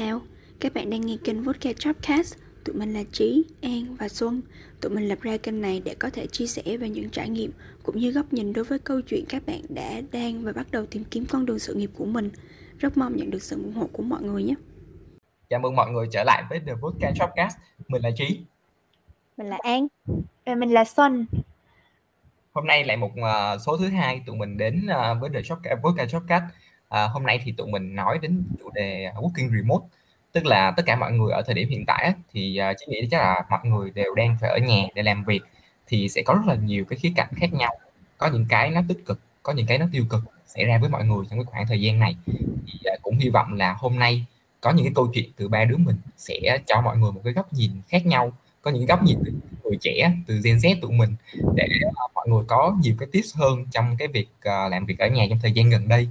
chào, các bạn đang nghe kênh Vodka Chopcast. Tụi mình là Trí, An và Xuân. Tụi mình lập ra kênh này để có thể chia sẻ về những trải nghiệm cũng như góc nhìn đối với câu chuyện các bạn đã, đang và bắt đầu tìm kiếm con đường sự nghiệp của mình. Rất mong nhận được sự ủng hộ của mọi người nhé. Chào mừng mọi người trở lại với The Vodka Shopcast. Mình là Trí. Mình là An. Và mình là Xuân. Hôm nay lại một uh, số thứ hai tụi mình đến uh, với The Vodka Shopcast. Uh, hôm nay thì tụi mình nói đến chủ đề working remote tức là tất cả mọi người ở thời điểm hiện tại thì à, uh, chỉ nghĩ chắc là mọi người đều đang phải ở nhà để làm việc thì sẽ có rất là nhiều cái khía cạnh khác nhau. Có những cái nó tích cực có những cái nó tiêu cực xảy ra với mọi người trong cái khoảng thời gian này. Thì uh, cũng hy vọng là hôm nay có những cái câu chuyện từ ba đứa mình sẽ cho mọi người một cái góc nhìn khác nhau có những góc nhìn từ người trẻ từ Gen Z tụi mình để uh, mọi người có nhiều cái tips hơn trong cái việc uh, làm việc ở nhà trong thời gian gần đây.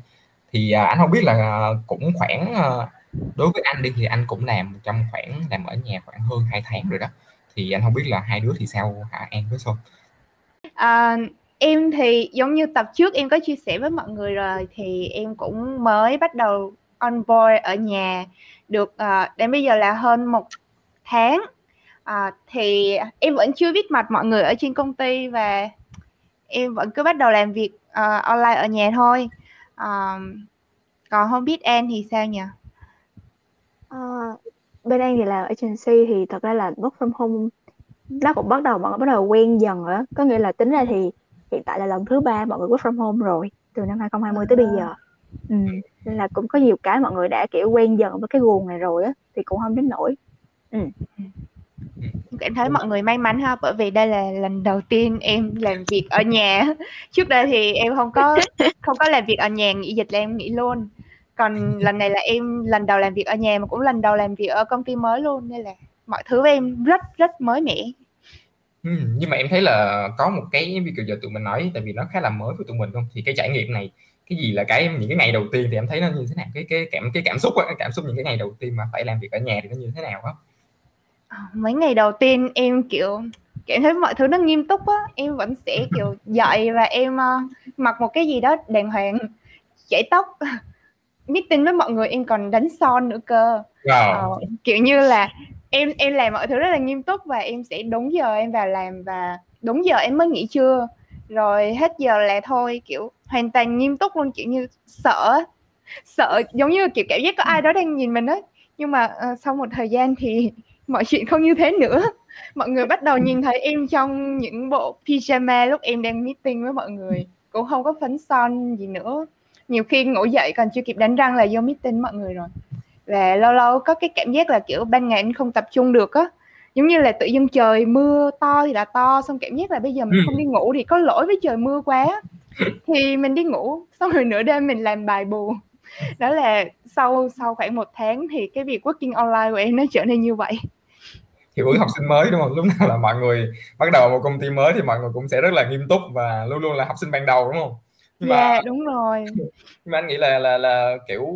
Thì uh, anh không biết là uh, cũng khoảng uh, đối với anh đi thì anh cũng làm trong khoảng làm ở nhà khoảng hơn 2 tháng rồi đó. Thì anh không biết là hai đứa thì sao hả em với sơn? À, em thì giống như tập trước em có chia sẻ với mọi người rồi thì em cũng mới bắt đầu on board ở nhà được uh, đến bây giờ là hơn một tháng. Uh, thì em vẫn chưa biết mặt mọi người ở trên công ty và em vẫn cứ bắt đầu làm việc uh, online ở nhà thôi. Uh, còn không biết em thì sao nhỉ Ờ, bên An thì làm agency thì thật ra là work from home nó cũng bắt đầu mọi người bắt đầu quen dần rồi Có nghĩa là tính ra thì hiện tại là lần thứ ba mọi người work from home rồi từ năm 2020 tới bây giờ. À. Ừ, nên là cũng có nhiều cái mọi người đã kiểu quen dần với cái guồng này rồi á thì cũng không đến nổi. Ừ. Cảm thấy mọi người may mắn ha bởi vì đây là lần đầu tiên em làm việc ở nhà. Trước đây thì em không có không có làm việc ở nhà nghỉ dịch là em nghỉ luôn còn lần này là em lần đầu làm việc ở nhà mà cũng lần đầu làm việc ở công ty mới luôn nên là mọi thứ với em rất rất mới mẻ. Ừ, nhưng mà em thấy là có một cái việc giờ tụi mình nói tại vì nó khá là mới với tụi mình không thì cái trải nghiệm này cái gì là cái những cái ngày đầu tiên thì em thấy nó như thế nào? Cái cái cảm cái cảm xúc cái cảm xúc những cái ngày đầu tiên mà phải làm việc ở nhà thì nó như thế nào đó ờ, mấy ngày đầu tiên em kiểu cảm thấy mọi thứ nó nghiêm túc á. Em vẫn sẽ kiểu dậy và em uh, mặc một cái gì đó đàng hoàng chải tóc meeting với mọi người em còn đánh son nữa cơ. Wow. ờ, kiểu như là em em làm mọi thứ rất là nghiêm túc và em sẽ đúng giờ em vào làm và đúng giờ em mới nghỉ trưa. Rồi hết giờ là thôi kiểu hoàn toàn nghiêm túc luôn kiểu như sợ sợ giống như kiểu cảm giác có ai đó đang nhìn mình ấy. Nhưng mà uh, sau một thời gian thì mọi chuyện không như thế nữa. Mọi người bắt đầu nhìn thấy em trong những bộ pyjama lúc em đang meeting với mọi người cũng không có phấn son gì nữa nhiều khi ngủ dậy còn chưa kịp đánh răng là vô meeting mọi người rồi. Và lâu lâu có cái cảm giác là kiểu ban ngày anh không tập trung được á. Giống như là tự dưng trời mưa to thì là to xong cảm giác là bây giờ mình ừ. không đi ngủ thì có lỗi với trời mưa quá. Thì mình đi ngủ xong rồi nửa đêm mình làm bài bù. Đó là sau sau khoảng một tháng thì cái việc working online của em nó trở nên như vậy. Thì với học sinh mới đúng không? Lúc nào là mọi người bắt đầu một công ty mới thì mọi người cũng sẽ rất là nghiêm túc và luôn luôn là học sinh ban đầu đúng không nhưng yeah, mà đúng rồi. nhưng mà anh nghĩ là là là kiểu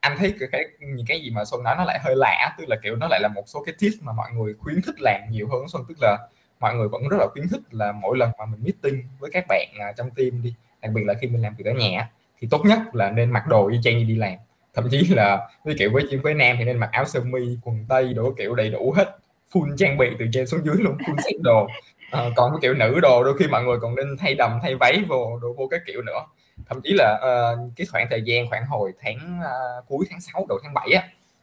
anh thấy cái, những cái gì mà xuân nói nó lại hơi lạ tức là kiểu nó lại là một số cái tips mà mọi người khuyến khích làm nhiều hơn xuân tức là mọi người vẫn rất là khuyến khích là mỗi lần mà mình meeting với các bạn à, trong team đi đặc biệt là khi mình làm việc ở nhà thì tốt nhất là nên mặc đồ y chang như đi làm. Thậm chí là với kiểu với với nam thì nên mặc áo sơ mi quần tây đồ kiểu đầy đủ hết full trang bị từ trên xuống dưới luôn full set đồ à, còn cái kiểu nữ đồ đôi khi mọi người còn nên thay đầm thay váy vô đồ vô cái kiểu nữa. Thậm chí là uh, cái khoảng thời gian khoảng hồi tháng uh, cuối tháng 6 đầu tháng 7 á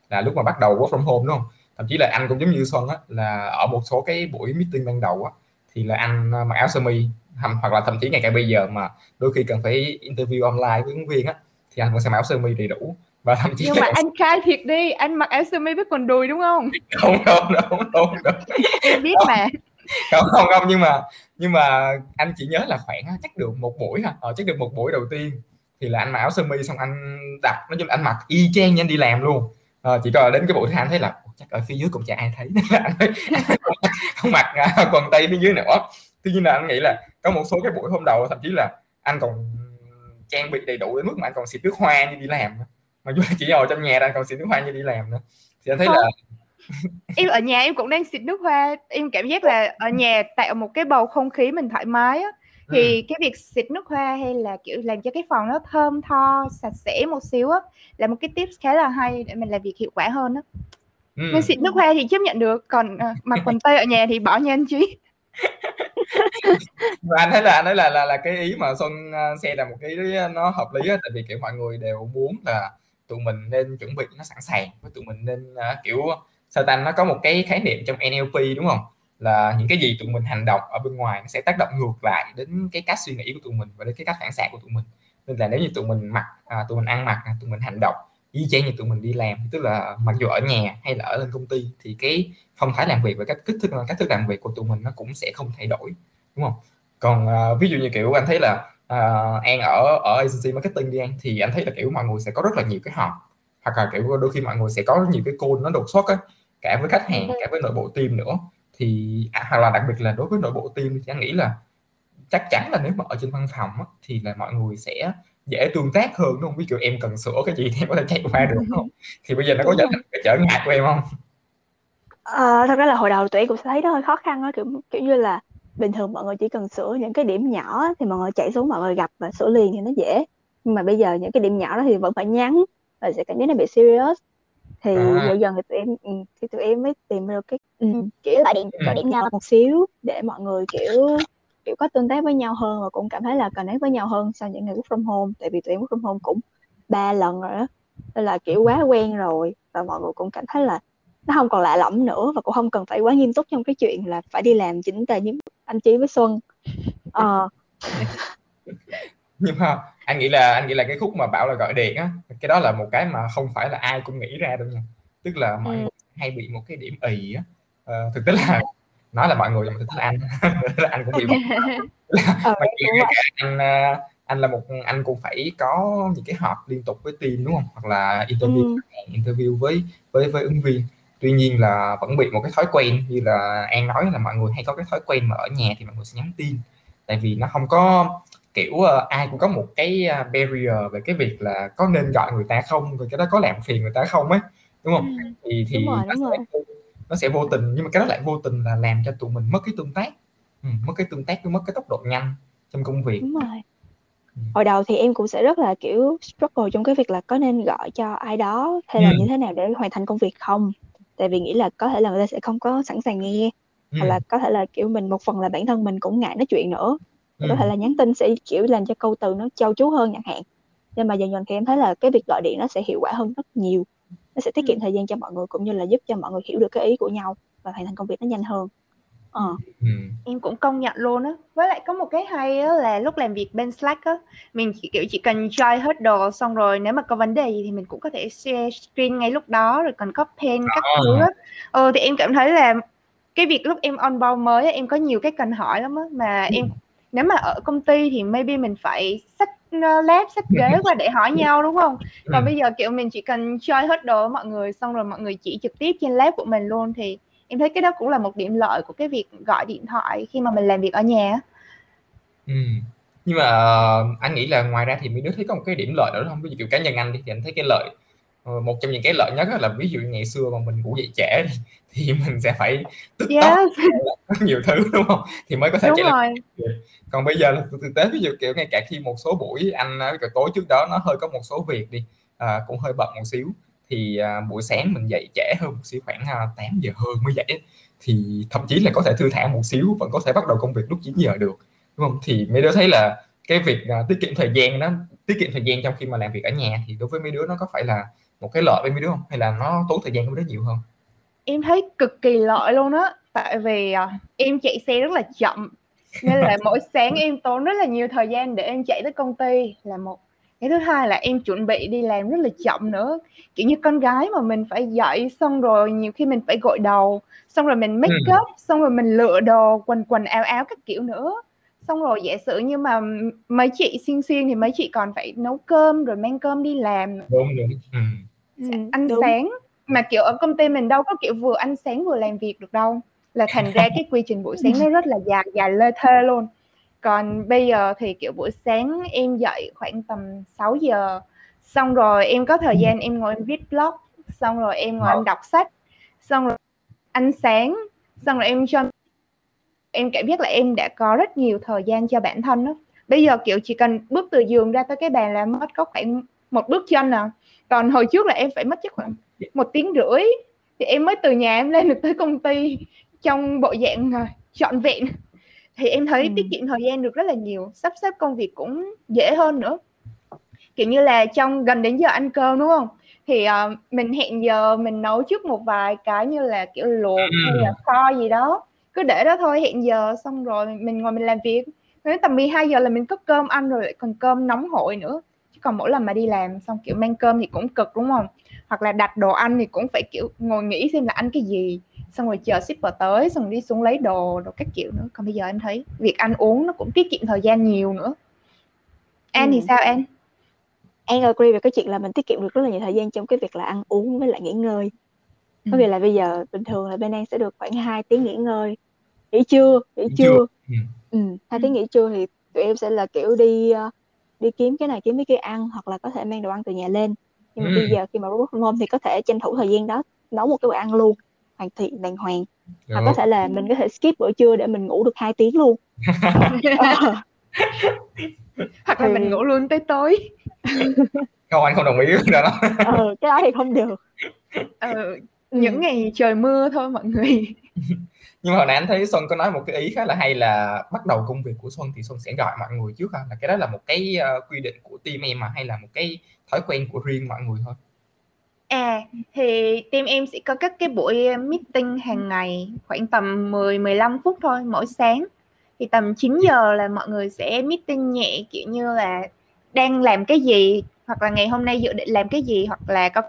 là lúc mà bắt đầu work from home đúng không? Thậm chí là anh cũng giống như Xuân á là ở một số cái buổi meeting ban đầu á thì là anh mặc áo sơ mi hoặc là thậm chí ngay cả bây giờ mà đôi khi cần phải interview online với ứng viên á thì anh vẫn sẽ mặc áo sơ mi đầy đủ. Và thậm chí nhưng mà anh khai thiệt đi anh mặc áo sơ mi với quần đùi đúng không? Không không không không, không. em biết mà không không không nhưng mà nhưng mà anh chỉ nhớ là khoảng à, chắc được một buổi ha ờ, chắc được một buổi đầu tiên. Thì là anh mặc áo sơ mi xong anh đặt nói chung anh mặc y chang như anh đi làm luôn. Ờ, chỉ có đến cái buổi thứ hai anh thấy là chắc ở phía dưới cũng chả ai thấy. Nên không mặc à, quần tây phía dưới nữa. Tuy nhiên là anh nghĩ là có một số cái buổi hôm đầu thậm chí là anh còn trang bị đầy đủ đến mức mà anh còn xịt nước hoa như đi làm mà dù chỉ ngồi trong nhà anh còn xịt nước hoa như đi làm nữa. Thì anh thấy là em ở nhà em cũng đang xịt nước hoa. Em cảm giác là ở nhà tạo một cái bầu không khí mình thoải mái á. Thì cái việc xịt nước hoa hay là kiểu làm cho cái phòng nó thơm tho sạch sẽ một xíu á là một cái tips khá là hay để mình làm việc hiệu quả hơn á. Ừm. nên xịt nước hoa thì chấp nhận được còn ờ, mặc quần tây ở nhà thì bỏ nha anh Và anh thấy là anh thấy là là là cái ý mà Xuân ờ, share là một cái ý nó hợp lý á. Tại vì kiểu mọi người đều muốn là tụi mình nên chuẩn bị nó sẵn sàng với tụi mình nên ờ, kiểu sao ta? Nó có một cái khái niệm trong NLP đúng không? Là những cái gì tụi mình hành động ở bên ngoài nó sẽ tác động ngược lại đến cái cách suy nghĩ của tụi mình và đến cái cách phản xạ của tụi mình. Nên là nếu như tụi mình mặc à, tụi mình ăn mặc à, tụi mình hành động y chang như tụi mình đi làm tức là mặc dù ở nhà hay là ở lên công ty thì cái phong thái làm việc và cách kích thức cách thức làm việc của tụi mình nó cũng sẽ không thay đổi đúng không? Còn à, ví dụ như kiểu anh thấy là à, An ở ở agency marketing đi An thì anh thấy là kiểu mọi người sẽ có rất là nhiều cái họp hoặc là kiểu đôi khi mọi người sẽ có nhiều cái call nó đột xuất á cả với khách hàng cả với nội bộ team nữa thì à, hoặc là đặc biệt là đối với nội bộ team thì anh nghĩ là chắc chắn là nếu mà ở trên văn phòng á, thì là mọi người sẽ dễ tương tác hơn đúng không? Ví dụ em cần sửa cái gì thì em có thể chạy qua được không? Thì bây giờ nó có trở thành cái trở ngại của em không? Ờ, thật ra là hồi đầu tụi em cũng thấy nó hơi khó khăn á kiểu kiểu như là bình thường mọi người chỉ cần sửa những cái điểm nhỏ thì mọi người chạy xuống mọi người gặp và sửa liền thì nó dễ nhưng mà bây giờ những cái điểm nhỏ đó thì vẫn phải nhắn và sẽ cảm giác nó bị serious thì À. dần dần thì tụi em ừ, thì tụi em mới tìm được cái ừ, kiểu gọi điện Ừ. gọi điện nhau. Một xíu để mọi người kiểu kiểu có tương tác với nhau hơn và cũng cảm thấy là connect với nhau hơn sau những ngày work from home. Tại vì tụi em work from home cũng ba lần rồi á nên là kiểu quá quen rồi. Và mọi người cũng cảm thấy là nó không còn lạ lẫm nữa và cũng không cần phải quá nghiêm túc trong cái chuyện là phải đi làm chính tề như anh Chí với Xuân. Ờ Nhưng mà anh nghĩ là anh nghĩ là cái khúc mà bảo là gọi điện á, cái đó là một cái mà không phải là ai cũng nghĩ ra đâu nha. Tức là mọi Ừ. người hay bị một cái điểm ì á. Ờ, thực tế là nói là mọi người thực tế là anh là anh cũng bị một ờ rồi cả anh à, anh là một anh cũng phải có những cái họp liên tục với team đúng không hoặc là interview ừ. interview với với với ứng viên tuy nhiên là vẫn bị một cái thói quen như là An nói là mọi người hay có cái thói quen mà ở nhà thì mọi người sẽ nhắn tin tại vì nó không có kiểu ờ, ai cũng có một cái ờ, barrier về cái việc là có nên gọi người ta không rồi cái đó có làm phiền người ta không ấy đúng không Ừ. thì thì đúng rồi nó đúng sẽ rồi nó sẽ vô tình nhưng mà cái đó lại vô tình là làm cho tụi mình mất cái tương tác ừ, mất cái tương tác với mất cái tốc độ nhanh trong công việc đúng rồi Ừ. hồi đầu thì em cũng sẽ rất là kiểu struggle trong cái việc là có nên gọi cho ai đó hay là Ừ. như thế nào để hoàn thành công việc không tại vì nghĩ là có thể là người ta sẽ không có sẵn sàng nghe ừ. hoặc là có thể là kiểu mình một phần là bản thân mình cũng ngại nói chuyện nữa Ừ. có thể là nhắn tin sẽ kiểu làm cho câu từ nó trau chuốt hơn chẳng hạn. Nhưng mà dần dần thì em thấy là cái việc gọi điện nó sẽ hiệu quả hơn rất nhiều. Nó sẽ tiết kiệm thời gian cho mọi người cũng như là giúp cho mọi người hiểu được cái ý của nhau và hoàn thành công việc nó nhanh hơn. Ờ. Ừ. em cũng công nhận luôn á. Với lại có một cái hay á là lúc làm việc bên Slack á mình chỉ kiểu chỉ cần join hết đồ xong rồi nếu mà có vấn đề gì thì mình cũng có thể share screen ngay lúc đó rồi còn có pen các À. thứ á. Ờ thì em cảm thấy là cái việc lúc em on board mới á, em có nhiều cái cần hỏi lắm á mà em nếu mà ở công ty thì maybe mình phải xách uh, lab xách ghế qua để hỏi nhau đúng không còn Ừ. bây giờ kiểu mình chỉ cần join hết đồ mọi người xong rồi mọi người chỉ trực tiếp trên lab của mình luôn thì em thấy cái đó cũng là một điểm lợi của cái việc gọi điện thoại khi mà mình làm việc ở nhà. Ừ. nhưng mà ờ, anh nghĩ là ngoài ra thì mấy đứa thấy có một cái điểm lợi nữa không ví dụ kiểu cá nhân anh đi thì anh thấy cái lợi ờ, một trong những cái lợi nhất là ví dụ ngày xưa mà mình ngủ dậy trễ đi thì mình sẽ phải tức tốc. Yes. Rất nhiều thứ đúng không? Thì mới có thể đúng chạy rồi. Còn bây giờ là thực tế ví dụ kiểu ngay cả khi một số buổi anh à, cái tối trước đó nó hơi có một số việc đi à, cũng hơi bận một xíu thì à, buổi sáng mình dậy trễ hơn một xíu khoảng à, 8 giờ hơn mới dậy thì thậm chí là có thể thư thả một xíu vẫn có thể bắt đầu công việc lúc 9 giờ được đúng không? Thì mấy đứa thấy là cái việc à, tiết kiệm thời gian nó tiết kiệm thời gian trong khi mà làm việc ở nhà thì đối với mấy đứa nó có phải là một cái lợi với mấy đứa không? Hay là nó tốn thời gian của mấy đứa nhiều hơn em thấy cực kỳ lợi luôn á. Tại vì à, em chạy xe rất là chậm nên là mỗi sáng em tốn rất là nhiều thời gian để em chạy tới công ty là một. Cái thứ hai là em chuẩn bị đi làm rất là chậm nữa. Kiểu như con gái mà mình phải dậy xong rồi nhiều khi mình phải gội đầu xong rồi mình make Ừ. up xong rồi mình lựa đồ quần quần áo áo các kiểu nữa. Xong rồi giả sử như mà mấy chị xuyên xuyên thì mấy chị còn phải nấu cơm rồi mang cơm đi làm đúng đúng. Ừ. ừ, ăn đúng. sáng mà kiểu ở công ty mình đâu có kiểu vừa ăn sáng vừa làm việc được đâu. Là thành ra cái quy trình buổi sáng nó rất là dài dài lê thê luôn. Còn bây giờ thì kiểu buổi sáng em dậy khoảng tầm 6 giờ xong rồi em có thời gian em ngồi em viết blog xong rồi em ngồi em đọc sách xong rồi ăn sáng xong rồi em cho em cảm giác là em đã có rất nhiều thời gian cho bản thân đó bây giờ kiểu chỉ cần bước từ giường ra tới cái bàn là mất có khoảng một bước chân à. Còn hồi trước là em phải mất chắc khoảng một tiếng rưỡi. Thì em mới từ nhà em lên được tới công ty trong bộ dạng uh, trọn vẹn. Thì em thấy ừ. tiết kiệm thời gian được rất là nhiều. Sắp xếp công việc cũng dễ hơn nữa. Kiểu như là trong gần đến giờ ăn cơm đúng không? Thì uh, mình hẹn giờ mình nấu trước một vài cái như là kiểu luộc ừ. hay là kho gì đó. Cứ để đó thôi hẹn giờ xong rồi mình ngồi mình làm việc. Đến tầm 12 giờ là mình cất cơm ăn rồi lại còn cơm nóng hổi nữa chứ còn mỗi lần mà đi làm xong kiểu mang cơm thì cũng cực đúng không? Hoặc là đặt đồ ăn thì cũng phải kiểu ngồi nghĩ xem là ăn cái gì. Xong rồi chờ shipper tới xong rồi đi xuống lấy đồ đồ các kiểu nữa. Còn bây giờ anh thấy việc ăn uống nó cũng tiết kiệm thời gian nhiều nữa. An ừ. thì sao An An agree về cái chuyện là mình tiết kiệm được rất là nhiều thời gian trong cái việc là ăn uống với lại nghỉ ngơi. Ừ. có nghĩa là bây giờ bình thường là bên An sẽ được khoảng 2 tiếng nghỉ ngơi. Nghỉ trưa nghỉ trưa. ừ. ừ. hai tiếng nghỉ trưa thì tụi em sẽ là kiểu đi uh, đi kiếm cái này kiếm cái kia ăn hoặc là có thể mang đồ ăn từ nhà lên. Nhưng mà ừ. bây giờ khi mà work from home thì có thể tranh thủ thời gian đó nấu một cái bữa ăn luôn hoàn thiện đàng hoàng. Hoặc có thể là mình có thể skip bữa trưa để mình ngủ được 2 tiếng luôn. Ờ. hoặc là mình ngủ luôn tới tối. Không anh không đồng ý với đó. Ờ, cái đó thì không được. Ờ, những ừ. ngày trời mưa thôi mọi người nhưng mà hồi nãy anh thấy Xuân có nói một cái ý khá là hay là bắt đầu công việc của Xuân thì Xuân sẽ gọi mọi người trước ha là cái đó là một cái uh, quy định của team em mà hay là một cái thói quen của riêng mọi người thôi À, thì team em sẽ có các cái buổi ờ, meeting hàng ngày khoảng tầm 10 15 phút thôi mỗi sáng. Thì tầm 9 giờ là mọi người sẽ meeting nhẹ kiểu như là đang làm cái gì hoặc là ngày hôm nay dự định làm cái gì hoặc là có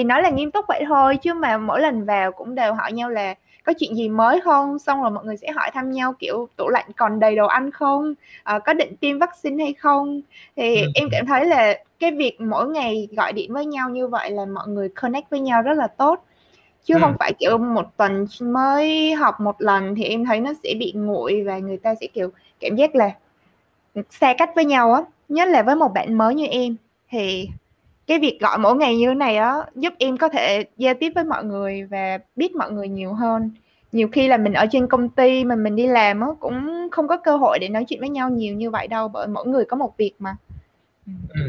thì nói là nghiêm túc vậy thôi chứ mà mỗi lần vào cũng đều hỏi nhau là có chuyện gì mới không? Xong rồi mọi người sẽ hỏi thăm nhau kiểu tủ lạnh còn đầy đồ ăn không? À, có định tiêm vaccine hay không? Thì ừ. em cảm thấy là cái việc mỗi ngày gọi điện với nhau như vậy là mọi người connect với nhau rất là tốt. Chứ ừ. không phải kiểu một tuần mới học một lần thì em thấy nó sẽ bị nguội và người ta sẽ kiểu cảm giác là xa cách với nhau á. Nhất là với một bạn mới như em thì cái việc gọi mỗi ngày như thế này đó giúp em có thể giao tiếp với mọi người và biết mọi người nhiều hơn nhiều khi là mình ở trên công ty mà mình đi làm á cũng không có cơ hội để nói chuyện với nhau nhiều như vậy đâu bởi mỗi người có một việc mà ừ.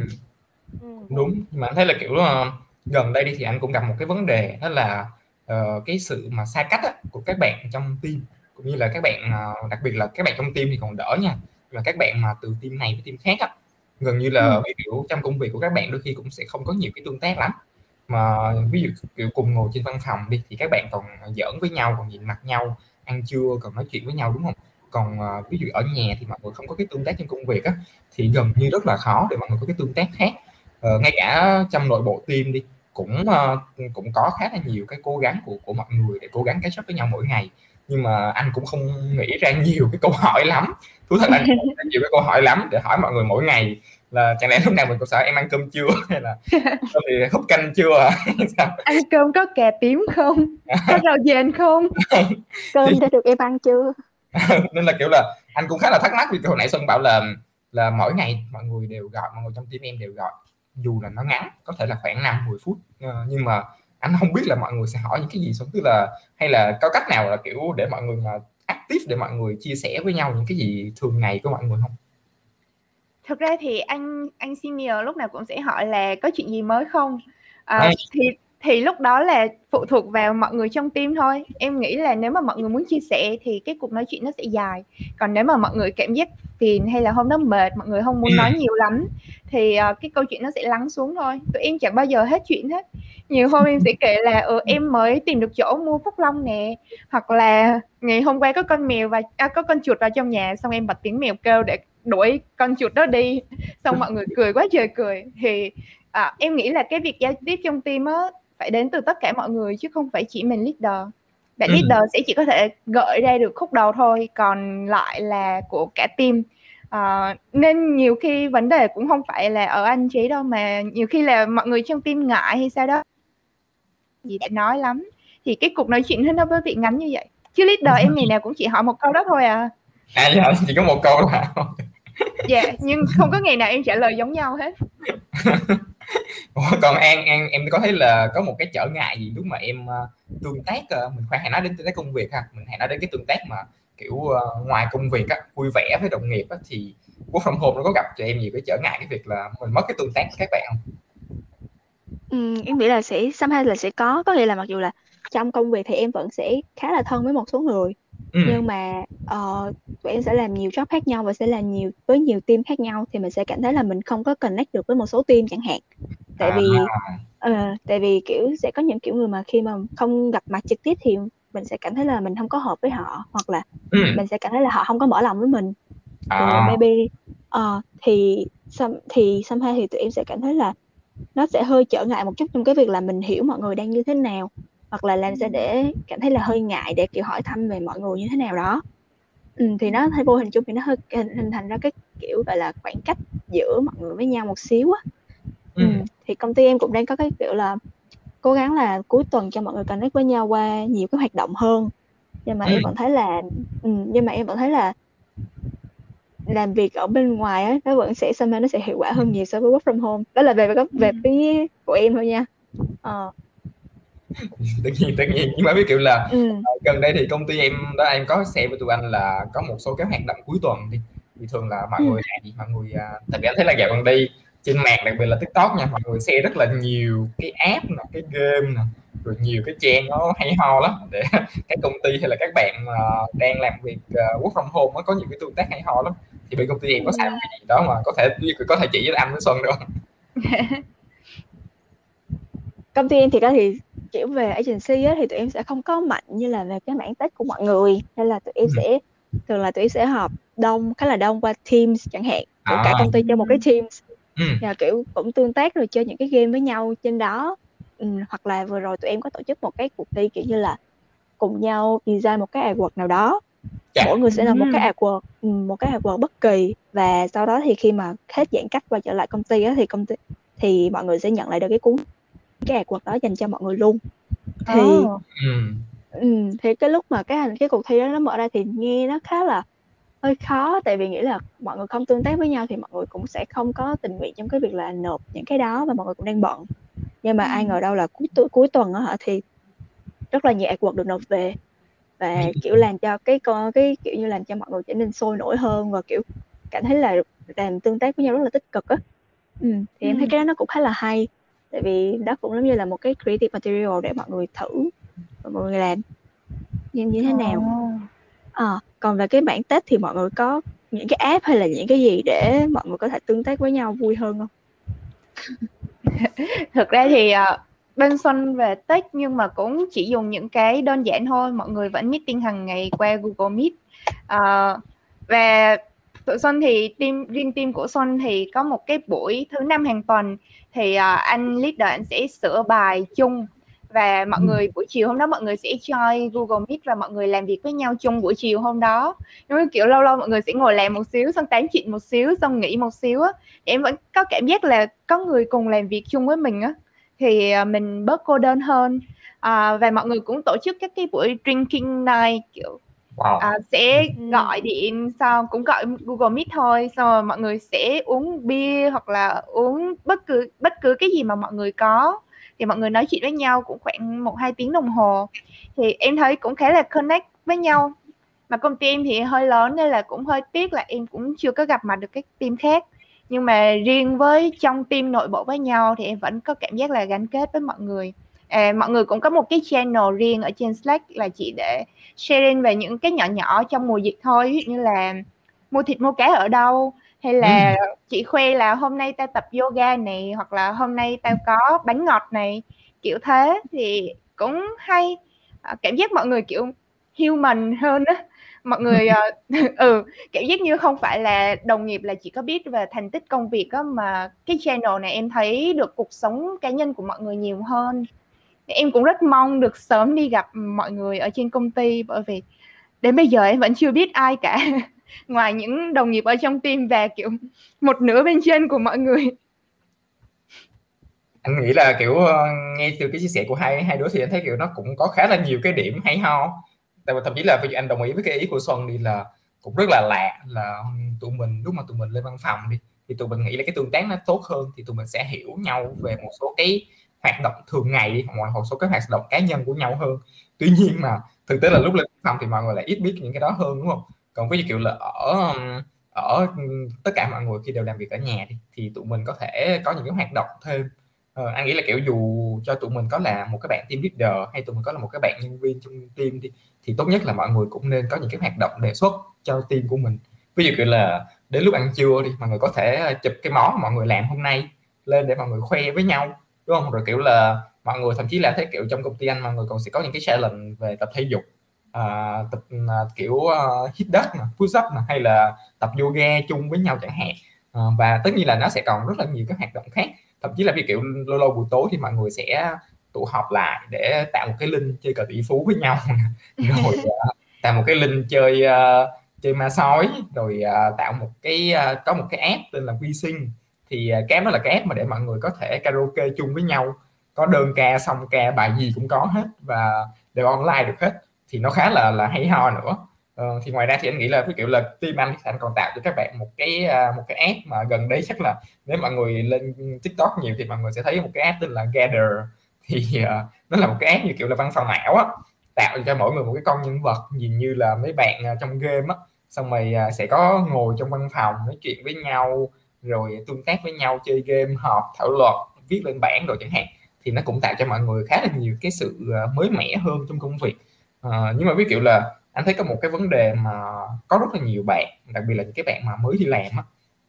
ừ. đúng mà anh thấy là kiểu uh, gần đây đi thì anh cũng gặp một cái vấn đề đó là uh, cái sự mà xa cách á, của các bạn trong team cũng như là các bạn uh, đặc biệt là các bạn trong team thì còn đỡ nha mà các bạn mà từ team này với team khác á, gần như là ừ. dụ trong công việc của các bạn đôi khi cũng sẽ không có nhiều cái tương tác lắm. Mà ví dụ kiểu cùng ngồi trên văn phòng đi thì các bạn còn giỡn với nhau còn nhìn mặt nhau ăn trưa còn nói chuyện với nhau đúng không? Còn uh, ví dụ ở nhà thì mọi người không có cái tương tác trong công việc á thì gần như rất là khó để mọi người có cái tương tác khác. Uh, ngay cả trong nội bộ team đi cũng uh, cũng có khá là nhiều cái cố gắng của của mọi người để cố gắng catch up với nhau mỗi ngày nhưng mà anh cũng không nghĩ ra nhiều cái câu hỏi lắm. Thú thật là anh nhiều cái câu hỏi lắm để hỏi mọi người mỗi ngày là chẳng lẽ lúc nào mình cũng sợ em ăn cơm chưa? Hay là cơm thì hút canh chưa? Ăn cơm có cà tím không? Có rau dền không? Cơm đã được em ăn chưa? Nên là kiểu là anh cũng khá là thắc mắc vì hồi nãy xuân bảo là là mỗi ngày mọi người đều gọi mọi người trong team em đều gọi. Dù là nó ngắn có thể là khoảng 5 10 phút ờ, nhưng mà anh không biết là mọi người sẽ hỏi những cái gì xong tức là hay là có cách nào là kiểu để mọi người mà active để mọi người chia sẻ với nhau những cái gì thường ngày của mọi người không? Thực ra thì anh anh senior lúc nào cũng sẽ hỏi là có chuyện gì mới không? À, thì thì lúc đó là phụ thuộc vào mọi người trong team thôi. Em nghĩ là nếu mà mọi người muốn chia sẻ thì cái cuộc nói chuyện nó sẽ dài. Còn nếu mà mọi người cảm giác phiền hay là hôm đó mệt mọi người không muốn nói nhiều lắm thì uh, cái câu chuyện nó sẽ lắng xuống thôi. Tụi em chẳng bao giờ hết chuyện hết. Nhiều hôm em sẽ kể là ừ, em mới tìm được chỗ mua phúc long nè. Hoặc là ngày hôm qua có con mèo và à, có con chuột vào trong nhà. Xong em bật tiếng mèo kêu để đuổi con chuột đó đi. Xong mọi người cười quá trời cười. Thì à, em nghĩ là cái việc giao tiếp trong team á phải đến từ tất cả mọi người chứ không phải chỉ mình leader. Bạn ừ. leader sẽ chỉ có thể gợi ra được khúc đầu thôi còn lại là của cả team. À, nên nhiều khi vấn đề cũng không phải là ở anh chị đâu mà nhiều khi là mọi người trong team ngại hay sao đó gì để nói lắm. Thì cái cuộc nói chuyện nó mới bị ngắn như vậy. Chứ leader em ngày nào cũng chỉ hỏi một câu đó thôi à. À dạ chỉ có một câu thôi dạ nhưng không có ngày nào em trả lời giống nhau hết. Còn An An em có thấy là có một cái trở ngại gì lúc mà em uh, tương tác uh, mình khoan hãy nói đến tương tác công việc ha. Mình hãy nói đến cái tương tác mà kiểu uh, ngoài công việc á vui vẻ với đồng nghiệp á thì work from home nó có gặp cho em nhiều cái trở ngại cái việc là mình mất cái tương tác với các bạn không? Ừ, em nghĩ là sẽ somehow là sẽ có. Có nghĩa là mặc dù là trong công việc thì em vẫn sẽ khá là thân với một số người ừ. nhưng mà uh, tụi em sẽ làm nhiều job khác nhau và sẽ làm nhiều với nhiều team khác nhau thì mình sẽ cảm thấy là mình không có connect được với một số team chẳng hạn tại vì uh, tại vì kiểu sẽ có những kiểu người mà khi mà không gặp mặt trực tiếp thì mình sẽ cảm thấy là mình không có hợp với họ hoặc là ừ. mình sẽ cảm thấy là họ không có mở lòng với mình à. thì maybe uh, thì some, thì somehow thì tụi em sẽ cảm thấy là nó sẽ hơi trở ngại một chút trong cái việc là mình hiểu mọi người đang như thế nào hoặc là làm sao để cảm thấy là hơi ngại để kiểu hỏi thăm về mọi người như thế nào đó. Ừ, thì nó thấy vô hình chung thì nó hơi hình, thành ra cái kiểu gọi là khoảng cách giữa mọi người với nhau một xíu á. Ừ. ừ. thì công ty em cũng đang có cái kiểu là cố gắng là cuối tuần cho mọi người connect với nhau qua nhiều cái hoạt động hơn. Nhưng mà ừ. em vẫn thấy là ừ, nhưng mà em vẫn thấy là làm việc ở bên ngoài á nó vẫn sẽ sao nó sẽ hiệu quả hơn nhiều so với work from home. Đó là về về về phía của em thôi nha. Ờ tất nhiên tất nhiên. Nhưng mà biết kiểu là ừ. Ờ, gần đây thì công ty em đó em có share với tụi anh là có một số cái hoạt động cuối tuần đi. Thì thường là mọi ừ. người làm gì mọi người à, tại vì anh thấy là dạo gần đây trên mạng đặc biệt là tiktok nha mọi người share rất là nhiều cái app nè cái game nè rồi nhiều cái trang nó hay ho lắm. Để các công ty hay là các bạn mà đang làm việc uh, work from home nó có nhiều cái tương tác hay ho lắm. Thì bên công ty em có xài cái gì đó mà có thể có thể chỉ với anh với xuân được không? Công ty em thì có thì kiểu về agency á, thì tụi em sẽ không có mạnh như là về cái mảng tech của mọi người nên là tụi em ừ. sẽ thường là tụi em sẽ họp đông khá là đông qua teams chẳng hạn của à. cả công ty cho một cái teams ừ. và kiểu cũng tương tác rồi chơi những cái game với nhau trên đó ừ, hoặc là vừa rồi tụi em có tổ chức một cái cuộc thi kiểu như là cùng nhau design một cái artwork nào đó dạ. mỗi người sẽ làm một cái artwork ừ, một cái artwork bất kỳ và sau đó thì khi mà hết giãn cách quay trở lại công ty á, thì công ty thì mọi người sẽ nhận lại được cái cuốn cái artwork đó dành cho mọi người luôn. Thì oh. ừ, thì cái lúc mà cái hành cái cuộc thi đó nó mở ra thì nghe nó khá là hơi khó tại vì nghĩ là mọi người không tương tác với nhau thì mọi người cũng sẽ không có tình nguyện trong cái việc là nộp những cái đó và mọi người cũng đang bận. Nhưng mà ai ngờ đâu là cuối tu, cuối tuần á hả thì rất là nhiều artwork được nộp về và kiểu làm cho cái con cái kiểu như làm cho mọi người trở nên sôi nổi hơn và kiểu cảm thấy là làm tương tác với nhau rất là tích cực á. Ừ, thì em thấy cái đó nó cũng khá là hay tại vì đó cũng giống như là một cái creative material để mọi người thử và mọi người làm. Như như thế nào? À, còn về cái bản tết thì mọi người có những cái app hay là những cái gì để mọi người có thể tương tác với nhau vui hơn không? Thực ra thì uh, bên Xuân về Tech nhưng mà cũng chỉ dùng những cái đơn giản thôi mọi người vẫn meeting hàng ngày qua Google Meet. Uh, và tụi Xuân thì team riêng team của Xuân thì có một cái buổi thứ năm hàng tuần. Thì uh, anh leader anh sẽ sửa bài chung và mọi người buổi chiều hôm đó mọi người sẽ join Google Meet và mọi người làm việc với nhau chung buổi chiều hôm đó. Nhưng mà kiểu lâu lâu mọi người sẽ ngồi làm một xíu xong tán chuyện một xíu xong nghỉ một xíu á. Em vẫn có cảm giác là có người cùng làm việc chung với mình á. Thì mình bớt cô đơn hơn. À, và mọi người cũng tổ chức các cái buổi drinking night kiểu wow. à, sẽ gọi điện xong cũng gọi Google Meet thôi xong rồi mọi người sẽ uống bia hoặc là uống bất cứ bất cứ cái gì mà mọi người có. Thì mọi người nói chuyện với nhau cũng khoảng một hai tiếng đồng hồ. Thì em thấy cũng khá là connect với nhau. Mà công ty em thì hơi lớn nên là cũng hơi tiếc là em cũng chưa có gặp mặt được các team khác. Nhưng mà riêng với trong team nội bộ với nhau thì em vẫn có cảm giác là gắn kết với mọi người à, mọi người cũng có một cái channel riêng ở trên Slack là chỉ để sharing về những cái nhỏ nhỏ trong mùa dịch thôi. Như là mua thịt mua cá ở đâu hay là ừ. chị khoe là hôm nay tao tập yoga này hoặc là hôm nay tao có bánh ngọt này kiểu thế. Thì cũng hay. À, cảm giác mọi người kiểu human hơn á. Mọi người uh, ừ cảm giác như không phải là đồng nghiệp là chỉ có biết về thành tích công việc á mà cái channel này em thấy được cuộc sống cá nhân của mọi người nhiều hơn em cũng rất mong được sớm đi gặp mọi người ở trên công ty, bởi vì đến bây giờ em vẫn chưa biết ai cả. Ngoài những đồng nghiệp ở trong team và, kiểu, một nửa bên trên của mọi người. Anh nghĩ là, kiểu ờ, nghe từ cái chia sẻ của hai hai đứa thì anh thấy, kiểu, nó cũng có khá là nhiều cái điểm hay ho. Tại vì thậm chí là ví dụ anh đồng ý với cái ý của Xuân đi là cũng rất là lạ, là tụi mình, lúc mà tụi mình lên văn phòng đi, thì tụi mình nghĩ là cái tương tác nó tốt hơn, thì tụi mình sẽ hiểu nhau về một số cái hoạt động thường ngày đi hoặc một số cái hoạt động cá nhân của nhau hơn. Tuy nhiên mà thực tế là lúc lên phòng thì mọi người lại ít biết những cái đó hơn đúng không? Còn ví dụ kiểu là ở ở tất cả mọi người khi đều làm việc ở nhà đi thì tụi mình có thể có những cái hoạt động thêm. Ờ, anh nghĩ là kiểu dù cho tụi mình có là một cái bạn team leader hay tụi mình có là một cái bạn nhân viên trong team đi thì tốt nhất là mọi người cũng nên có những cái hoạt động đề xuất cho team của mình. Ví dụ kiểu là đến lúc ăn trưa đi mọi người có thể chụp cái món mọi người làm hôm nay lên để mọi người khoe với nhau đúng không? Rồi kiểu là mọi người thậm chí là thấy kiểu trong công ty anh mọi người còn sẽ có những cái challenge về tập thể dục à, tập à, kiểu uh, hít đất mà push up mà hay là tập yoga chung với nhau chẳng hạn. À, và tất nhiên là nó sẽ còn rất là nhiều các hoạt động khác. Thậm chí là vì kiểu lâu lâu buổi tối thì mọi người sẽ tụ họp lại để tạo một cái link chơi cờ tỷ phú với nhau rồi uh, tạo một cái link chơi uh, chơi ma sói rồi uh, tạo một cái uh, có một cái app tên là quy sinh thì à, cái app đó là cái app mà để mọi người có thể karaoke chung với nhau. Có đơn ca song ca bài gì cũng có hết và đều online được hết. Thì nó khá là là hay ho nữa. Ờ, thì ngoài ra thì anh nghĩ là cái kiểu là team anh anh còn tạo cho các bạn một cái à, một cái app mà gần đây chắc là nếu mọi người lên tiktok nhiều thì mọi người sẽ thấy một cái app tên là gather. Thì uh, nó là một cái app như kiểu là văn phòng ảo á tạo cho mỗi người một cái con nhân vật nhìn như là mấy bạn trong game á. Xong rồi sẽ có ngồi trong văn phòng nói chuyện với nhau rồi tương tác với nhau chơi game họp thảo luận viết lên bảng rồi chẳng hạn thì nó cũng tạo cho mọi người khá là nhiều cái sự ờ, mới mẻ hơn trong công việc. À, nhưng mà ví dụ là anh thấy có một cái vấn đề mà có rất là nhiều bạn đặc biệt là những cái bạn mà mới đi làm á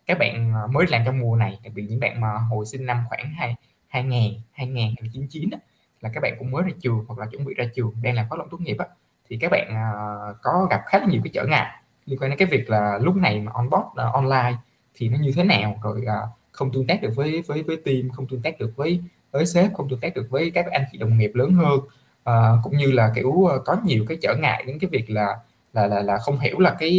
các bạn ờ, mới làm trong mùa này đặc biệt những bạn mà hồi sinh năm khoảng hai hai nghìn hai nghìn chín chín là các bạn cũng mới ra trường hoặc là chuẩn bị ra trường đang làm khóa luận tốt nghiệp á thì các bạn có gặp khá là nhiều cái trở ngại liên quan đến cái việc là lúc này mà on board uh, online thì nó như thế nào? Rồi uh, không tương tác được với với với team không tương tác được với với sếp không tương tác được với các anh chị đồng nghiệp lớn hơn. Uh, cũng như là kiểu ờ, có nhiều cái trở ngại đến cái việc là là là là không hiểu là cái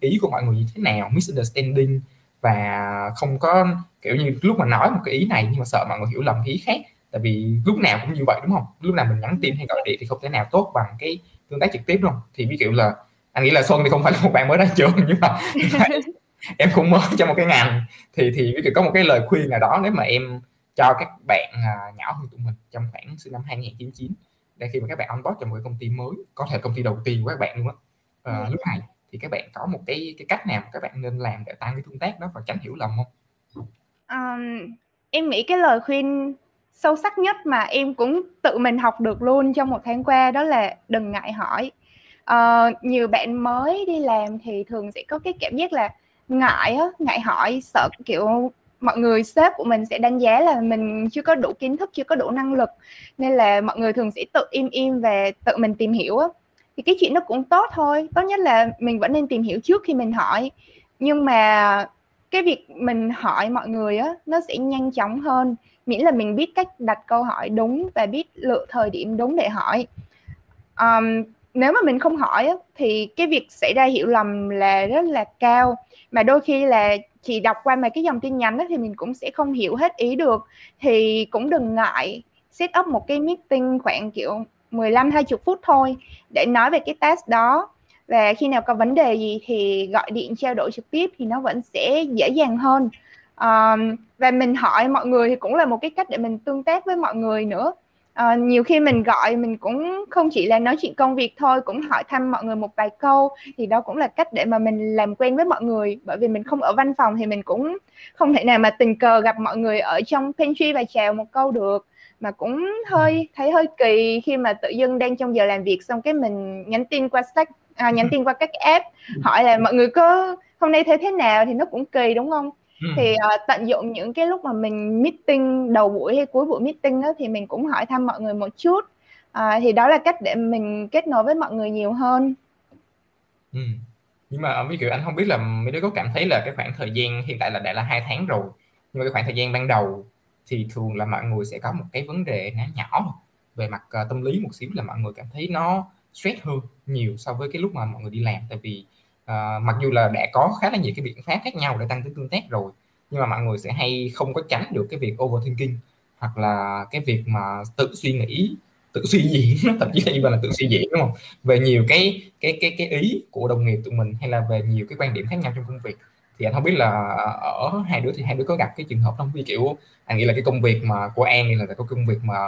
ý của mọi người như thế nào misunderstanding và không có kiểu như lúc mà nói một cái ý này nhưng mà sợ mọi người hiểu lầm ý khác. Tại vì lúc nào cũng như vậy đúng không? Lúc nào mình nhắn tin hay gọi điện thì không thể nào tốt bằng cái tương tác trực tiếp đâu. Thì ví dụ là anh nghĩ là xuân thì không phải là một bạn mới ra trường nhưng mà em cũng mới cho một cái ngành. Thì thì ví dụ có một cái lời khuyên nào đó nếu mà em cho các bạn uh, nhỏ hơn tụi mình trong khoảng sinh năm 2099 để khi mà các bạn onboard cho một cái công ty mới có thể công ty đầu tiên của các bạn luôn á à, lúc này thì các bạn có một cái cái cách nào các bạn nên làm để tăng cái tương tác đó và tránh hiểu lầm không? Um, em nghĩ cái lời khuyên sâu sắc nhất mà em cũng tự mình học được luôn trong một tháng qua đó là đừng ngại hỏi. Uh, nhiều bạn mới đi làm thì thường sẽ có cái cảm giác là ngại á ngại hỏi sợ kiểu mọi người sếp của mình sẽ đánh giá là mình chưa có đủ kiến thức chưa có đủ năng lực nên là mọi người thường sẽ tự im im về tự mình tìm hiểu á. Thì cái chuyện nó cũng tốt thôi tốt nhất là mình vẫn nên tìm hiểu trước khi mình hỏi. Nhưng mà cái việc mình hỏi mọi người á nó sẽ nhanh chóng hơn miễn là mình biết cách đặt câu hỏi đúng và biết lựa thời điểm đúng để hỏi. Um, nếu mà mình không hỏi á, thì cái việc xảy ra hiểu lầm là rất là cao. Mà đôi khi là chỉ đọc qua mấy cái dòng tin nhắn đó thì mình cũng sẽ không hiểu hết ý được. Thì cũng đừng ngại set up một cái meeting khoảng kiểu 15 20 phút thôi để nói về cái task đó. Và khi nào có vấn đề gì thì gọi điện trao đổi trực tiếp thì nó vẫn sẽ dễ dàng hơn. Um, và mình hỏi mọi người thì cũng là một cái cách để mình tương tác với mọi người nữa. À, nhiều khi mình gọi mình cũng không chỉ là nói chuyện công việc thôi cũng hỏi thăm mọi người một vài câu. Thì đó cũng là cách để mà mình làm quen với mọi người. Bởi vì mình không ở văn phòng thì mình cũng không thể nào mà tình cờ gặp mọi người ở trong pantry và chào một câu được. Mà cũng hơi thấy hơi kỳ khi mà tự dưng đang trong giờ làm việc xong cái mình nhắn tin qua sách à, nhắn tin qua các app hỏi là mọi người có hôm nay thấy thế nào? Thì nó cũng kỳ đúng không thì uh, tận dụng những cái lúc mà mình meeting đầu buổi hay cuối buổi meeting đó thì mình cũng hỏi thăm mọi người một chút. Uh, thì đó là cách để mình kết nối với mọi người nhiều hơn. Ừ. nhưng mà ví dụ anh không biết là mấy đứa có cảm thấy là cái khoảng thời gian hiện tại là đã là hai tháng rồi nhưng mà cái khoảng thời gian ban đầu thì thường là mọi người sẽ có một cái vấn đề nó nhỏ về mặt uh, tâm lý một xíu là mọi người cảm thấy nó stress hơn nhiều so với cái lúc mà mọi người đi làm. Tại vì à, mặc dù là đã có khá là nhiều cái biện pháp khác nhau để tăng tính tương tác rồi nhưng mà mọi người sẽ hay không có tránh được cái việc overthinking hoặc là cái việc mà tự suy nghĩ tự suy diễn thậm chí là là tự suy diễn đúng không? Về nhiều cái cái cái cái ý của đồng nghiệp tụi mình hay là về nhiều cái quan điểm khác nhau trong công việc. Thì anh không biết là ờ, ở hai đứa thì hai đứa có gặp cái trường hợp không? Vì kiểu anh nghĩ là cái công việc mà của An này là cái công việc mà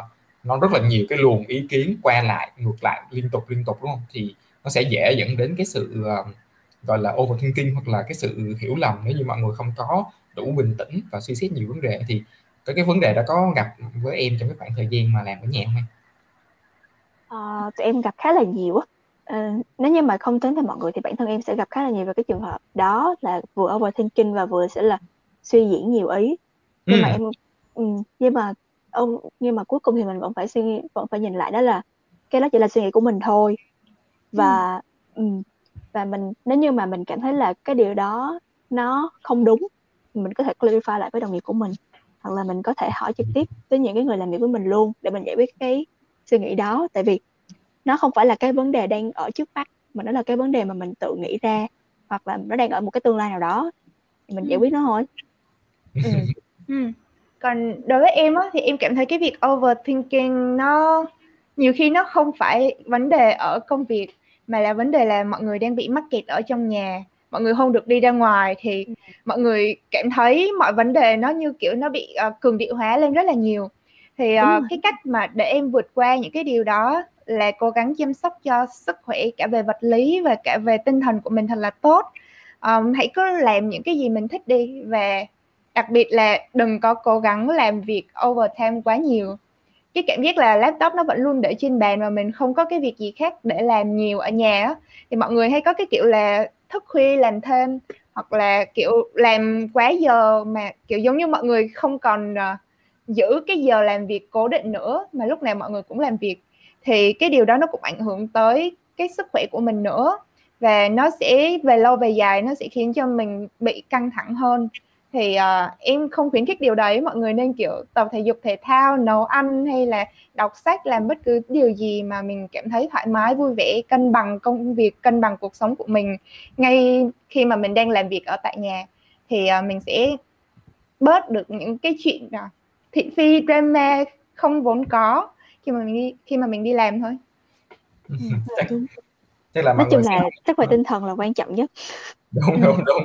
nó rất là nhiều cái luồng ý kiến qua lại ngược lại liên tục liên tục đúng không? Thì nó sẽ dễ dẫn đến cái sự uh, gọi là overthinking hoặc là cái sự hiểu lầm nếu như mọi người không có đủ bình tĩnh và suy xét nhiều vấn đề thì cái cái vấn đề đó có gặp với em trong cái khoảng thời gian mà làm ở nhà không em? À, tụi em gặp khá là nhiều á. À, nếu như mà không tính theo mọi người thì bản thân em sẽ gặp khá là nhiều về cái trường hợp đó là vừa overthinking và vừa sẽ là suy diễn nhiều ý nhưng ừ. mà em ừ, nhưng mà ông nhưng mà cuối cùng thì mình vẫn phải suy nghĩ vẫn phải nhìn lại đó là cái đó chỉ là suy nghĩ của mình thôi và ừ. Và mình nếu như mà mình cảm thấy là cái điều đó nó không đúng mình có thể clarify lại với đồng nghiệp của mình. Hoặc là mình có thể hỏi trực tiếp với những cái người làm việc với mình luôn để mình giải quyết cái suy nghĩ đó. Tại vì nó không phải là cái vấn đề đang ở trước mắt mà nó là cái vấn đề mà mình tự nghĩ ra hoặc là nó đang ở một cái tương lai nào đó. Thì mình giải quyết nó thôi. Ừ. ừ. còn đối với em á thì em cảm thấy cái việc overthinking nó nhiều khi nó không phải vấn đề ở công việc mà là vấn đề là mọi người đang bị mắc kẹt ở trong nhà. Mọi người không được đi ra ngoài thì ừ. mọi người cảm thấy mọi vấn đề nó như kiểu nó bị uh, cường điệu hóa lên rất là nhiều. Thì uh, cái cách mà để em vượt qua những cái điều đó là cố gắng chăm sóc cho sức khỏe cả về vật lý và cả về tinh thần của mình thật là tốt. Um, hãy cứ làm những cái gì mình thích đi và đặc biệt là đừng có cố gắng làm việc overtime quá nhiều cái cảm giác là laptop nó vẫn luôn để trên bàn và mình không có cái việc gì khác để làm nhiều ở nhà á. Thì mọi người hay có cái kiểu là thức khuya làm thêm hoặc là kiểu làm quá giờ mà kiểu giống như mọi người không còn uh, giữ cái giờ làm việc cố định nữa mà lúc nào mọi người cũng làm việc. Thì cái điều đó nó cũng ảnh hưởng tới cái sức khỏe của mình nữa. Và nó sẽ về lâu về dài nó sẽ khiến cho mình bị căng thẳng hơn thì uh, em không khuyến khích điều đấy. Mọi người nên kiểu tập thể dục thể thao nấu ăn hay là đọc sách làm bất cứ điều gì mà mình cảm thấy thoải mái vui vẻ cân bằng công việc cân bằng cuộc sống của mình. Ngay khi mà mình đang làm việc ở tại nhà thì uh, mình sẽ bớt được những cái chuyện uh, thị phi drama không vốn có khi mà mình đi khi mà mình đi làm thôi. Ừ, chắc, chắc là nói chung là sức khỏe tinh thần là quan trọng nhất. Đúng đúng đúng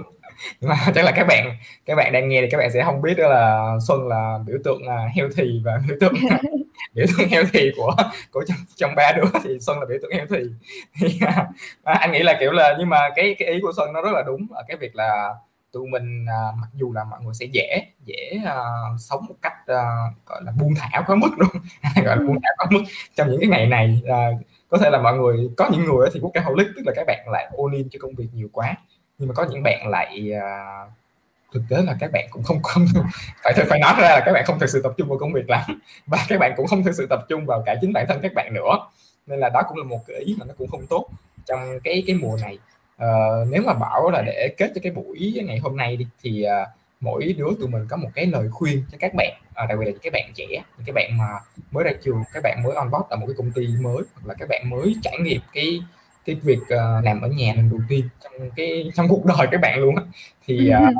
mà chắc là các bạn các bạn đang nghe thì các bạn sẽ không biết đó là xuân là biểu tượng là healthy và biểu tượng biểu tượng healthy của của trong, trong ba đứa. Thì xuân là biểu tượng healthy. Thì à, anh nghĩ là kiểu là nhưng mà cái cái ý của xuân nó rất là đúng ở cái việc là tụi mình à, mặc dù là mọi người sẽ dễ dễ à, sống một cách à, gọi là buông thả quá mức luôn. Gọi là buông thả quá mức. Trong những cái ngày này à, có thể là mọi người có những người thì quốc ca holic tức là các bạn lại ôn in cho công việc nhiều quá nhưng mà có những bạn lại uh, thực tế là các bạn cũng không không phải phải nói ra là các bạn không thực sự tập trung vào công việc lắm. Và các bạn cũng không thực sự tập trung vào cả chính bản thân các bạn nữa. Nên là đó cũng là một cái ý mà nó cũng không tốt trong cái cái mùa này. Uh, nếu mà bảo là để kết cho cái buổi ngày hôm nay đi thì uh, mỗi đứa tụi mình có một cái lời khuyên cho các bạn à, đặc biệt là những cái bạn trẻ những cái bạn mà mới ra trường các bạn mới on board ở một cái công ty mới hoặc là các bạn mới trải nghiệm cái cái việc uh, làm ở nhà lần đầu tiên trong cái trong cuộc đời các bạn luôn á. Thì uh,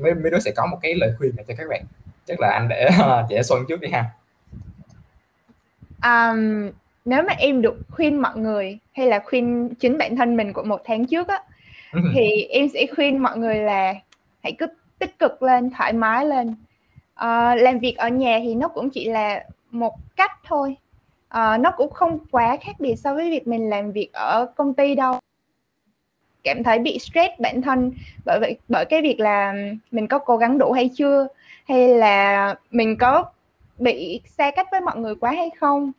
mấy, mấy đứa sẽ có một cái lời khuyên này cho các bạn. Chắc là anh để uh, trẻ xuân trước đi ha. Um, nếu mà em được khuyên mọi người hay là khuyên chính bản thân mình của một tháng trước á ừ. thì em sẽ khuyên mọi người là hãy cứ tích cực lên thoải mái lên. Uh, làm việc ở nhà thì nó cũng chỉ là một cách thôi uh, nó cũng không quá khác biệt so với việc mình làm việc ở công ty đâu. Cảm thấy bị stress bản thân bởi vậy bởi cái việc là mình có cố gắng đủ hay chưa? Hay là mình có bị xa cách với mọi người quá hay không?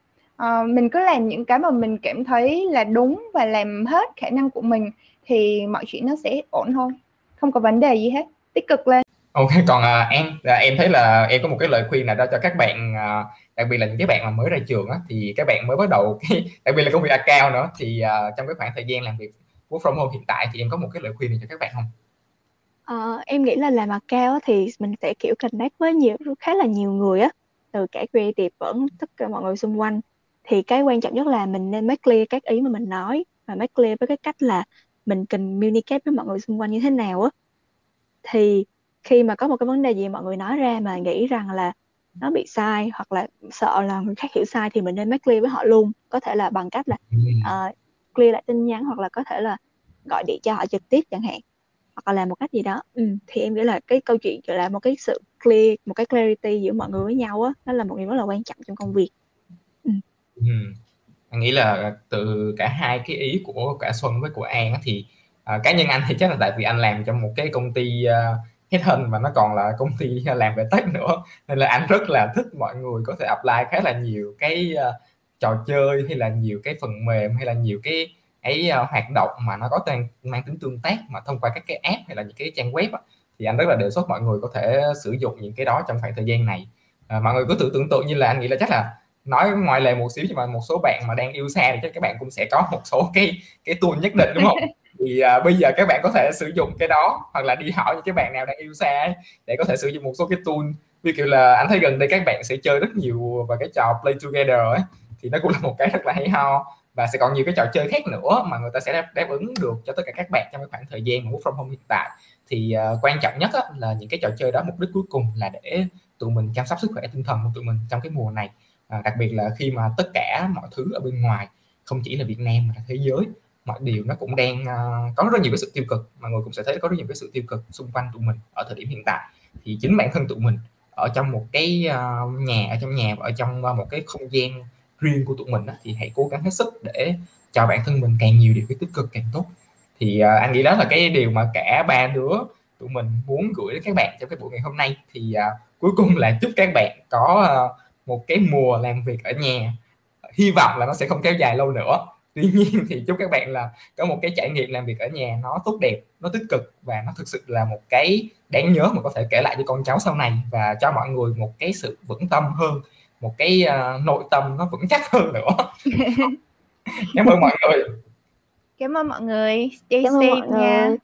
Uh, mình cứ làm những cái mà mình cảm thấy là đúng và làm hết khả năng của mình thì mọi chuyện nó sẽ ổn thôi. Không có vấn đề gì hết. Tích cực lên. Ok còn uh, em là em thấy là em có một cái lời khuyên nào đó cho các bạn uh, đặc biệt là những cái bạn mà mới ra trường á thì các bạn mới bắt đầu cái đặc biệt là công việc cao nữa thì uh, trong cái khoảng thời gian làm việc work from home hiện tại thì em có một cái lời khuyên cho các bạn không? Ờ, em nghĩ là làm cao thì mình sẽ kiểu connect với nhiều khá là nhiều người á từ cả creative vẫn tất cả mọi người xung quanh thì cái quan trọng nhất là mình nên make clear các ý mà mình nói và make clear với cái cách là mình cần communicate với mọi người xung quanh như thế nào á thì khi mà có một cái vấn đề gì mọi người nói ra mà nghĩ rằng là nó bị sai hoặc là sợ là người khác hiểu sai thì mình nên make clear với họ luôn có thể là bằng cách là uh, clear lại tin nhắn hoặc là có thể là gọi điện cho họ trực tiếp chẳng hạn hoặc là làm một cách gì đó ừ, thì em nghĩ là cái câu chuyện là một cái sự clear một cái clarity giữa mọi người với nhau á nó là một điều rất là quan trọng trong công việc ừ. Ừ. anh nghĩ là từ cả hai cái ý của cả Xuân với của An thì uh, cá nhân anh thì chắc là tại vì anh làm trong một cái công ty uh, headhunt mà nó còn là công ty làm về tech nữa. Nên là anh rất là thích mọi người có thể apply khá là nhiều cái uh, trò chơi hay là nhiều cái phần mềm hay là nhiều cái ấy uh, ờ, hoạt động mà nó có tên mang tính tương tác mà thông qua các cái app hay là những cái trang web á, thì anh rất là đề xuất mọi người có thể sử dụng những cái đó trong khoảng thời gian này. À, mọi người cứ tự tưởng tượng như là anh nghĩ là chắc là nói ngoài lề một xíu nhưng mà một số bạn mà đang yêu xa thì chắc các bạn cũng sẽ có một số cái cái tool nhất định đúng không? thì à, bây giờ các bạn có thể sử dụng cái đó hoặc là đi hỏi những cái bạn nào đang yêu xa ấy, để có thể sử dụng một số cái tool. Như kiểu là anh thấy gần đây các bạn sẽ chơi rất nhiều và cái trò play together ấy thì nó cũng là một cái rất là hay ho. Và sẽ còn nhiều cái trò chơi khác nữa mà người ta sẽ đáp, đáp ứng được cho tất cả các bạn trong cái khoảng thời gian mà work from home hiện tại. Thì uh, quan trọng nhất á, là những cái trò chơi đó mục đích cuối cùng là để tụi mình chăm sóc sức khỏe tinh thần của tụi mình trong cái mùa này. À, đặc biệt là khi mà tất cả mọi thứ ở bên ngoài không chỉ là Việt Nam mà là thế giới mọi điều nó cũng đang uh, có rất nhiều cái sự tiêu cực. Mọi người cũng sẽ thấy có rất nhiều cái sự tiêu cực xung quanh tụi mình ở thời điểm hiện tại. Thì chính bản thân tụi mình ở trong một cái uh, nhà ở trong nhà ở trong uh, một cái không gian riêng của tụi mình đó, thì hãy cố gắng hết sức để cho bản thân mình càng nhiều điều cái tích cực càng tốt. Thì uh, anh nghĩ đó là cái điều mà cả ba đứa tụi mình muốn gửi đến các bạn trong cái buổi ngày hôm nay. Thì uh, cuối cùng là chúc các bạn có uh, một cái mùa làm việc ở nhà. Hy vọng là nó sẽ không kéo dài lâu nữa tuy nhiên thì chúc các bạn là có một cái trải nghiệm làm việc ở nhà nó tốt đẹp nó tích cực và nó thực sự là một cái đáng nhớ mà có thể kể lại cho con cháu sau này và cho mọi người một cái sự vững tâm hơn một cái uh, nội tâm nó vững chắc hơn nữa. Cảm ơn mọi người. Cảm ơn mọi người. Stay cảm safe nha